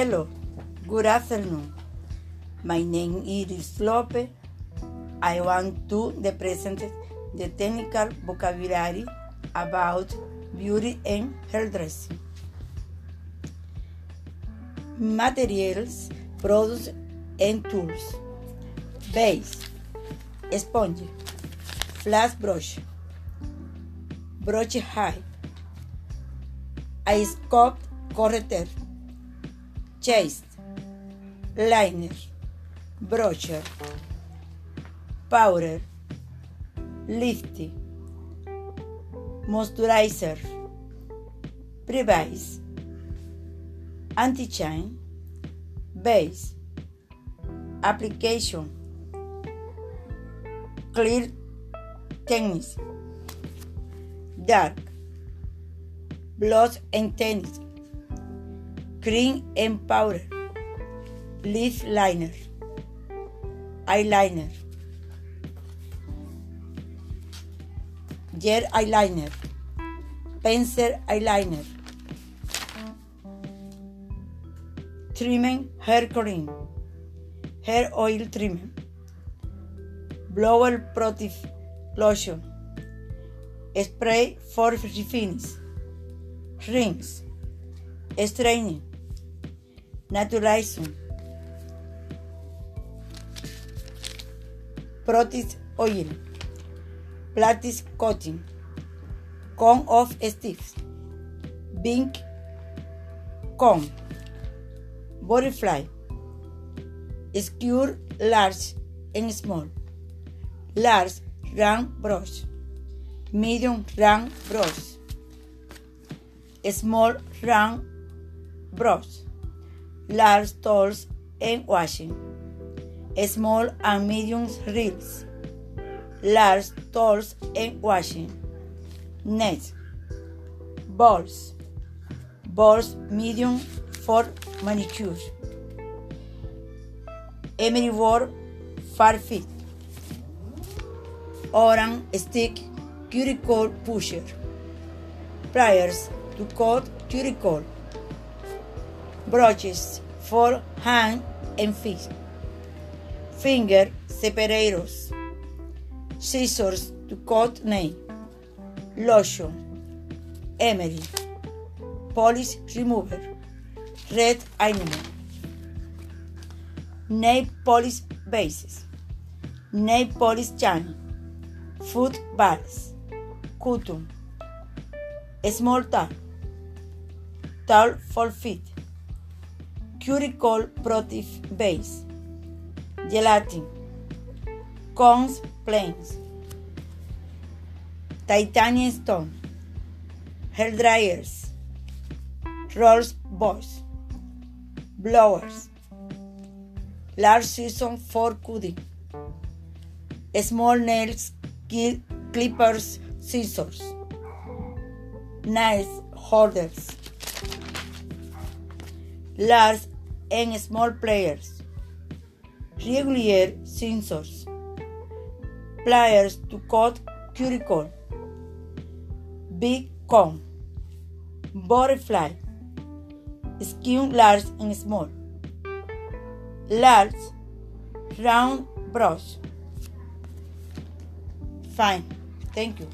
Hello, good afternoon. My name is Lope. I want to present the technical vocabulary about beauty and hairdressing. Materials, products, and tools. Base, sponge, flash brush, brush high, ice cup corrector, chase, liner, brochure, powder, lifty, moisturizer, pre-base, anti-shine, base, application, clear techniques, dark, blush and tennis, cream and powder, lip liner, eyeliner, gel eyeliner, pencil eyeliner, trimming hair cream, hair oil treatment, blower protective lotion, spray for refinish, rings, straightening, naturalizing, protective oil, plastic coating, cone of sticks, pink cone, butterfly, skewer large and small, large round brush, medium round brush, small round brush, large tools and washing, small and medium reels, large tools and washing, net, balls, balls medium for manicure, emery board far fit, orange stick cuticle pusher, pliers to cut cuticle, brushes for hand and feet, finger separators, scissors to cut nail, lotion, emery, polish remover, red enamel, nail polish bases, nail polish channel, foot balls, cotton, small towel, towel for feet, cuticle protective base, gelatin, cones planes, titanium stone, hair dryers, rolls boys, blowers, large season for cutting, small nails clippers, scissors, nail holders, large and small pliers, regular sensors. pliers to cut cuticle, big cone, butterfly, skin large and small, large round brush. Fine. Thank you.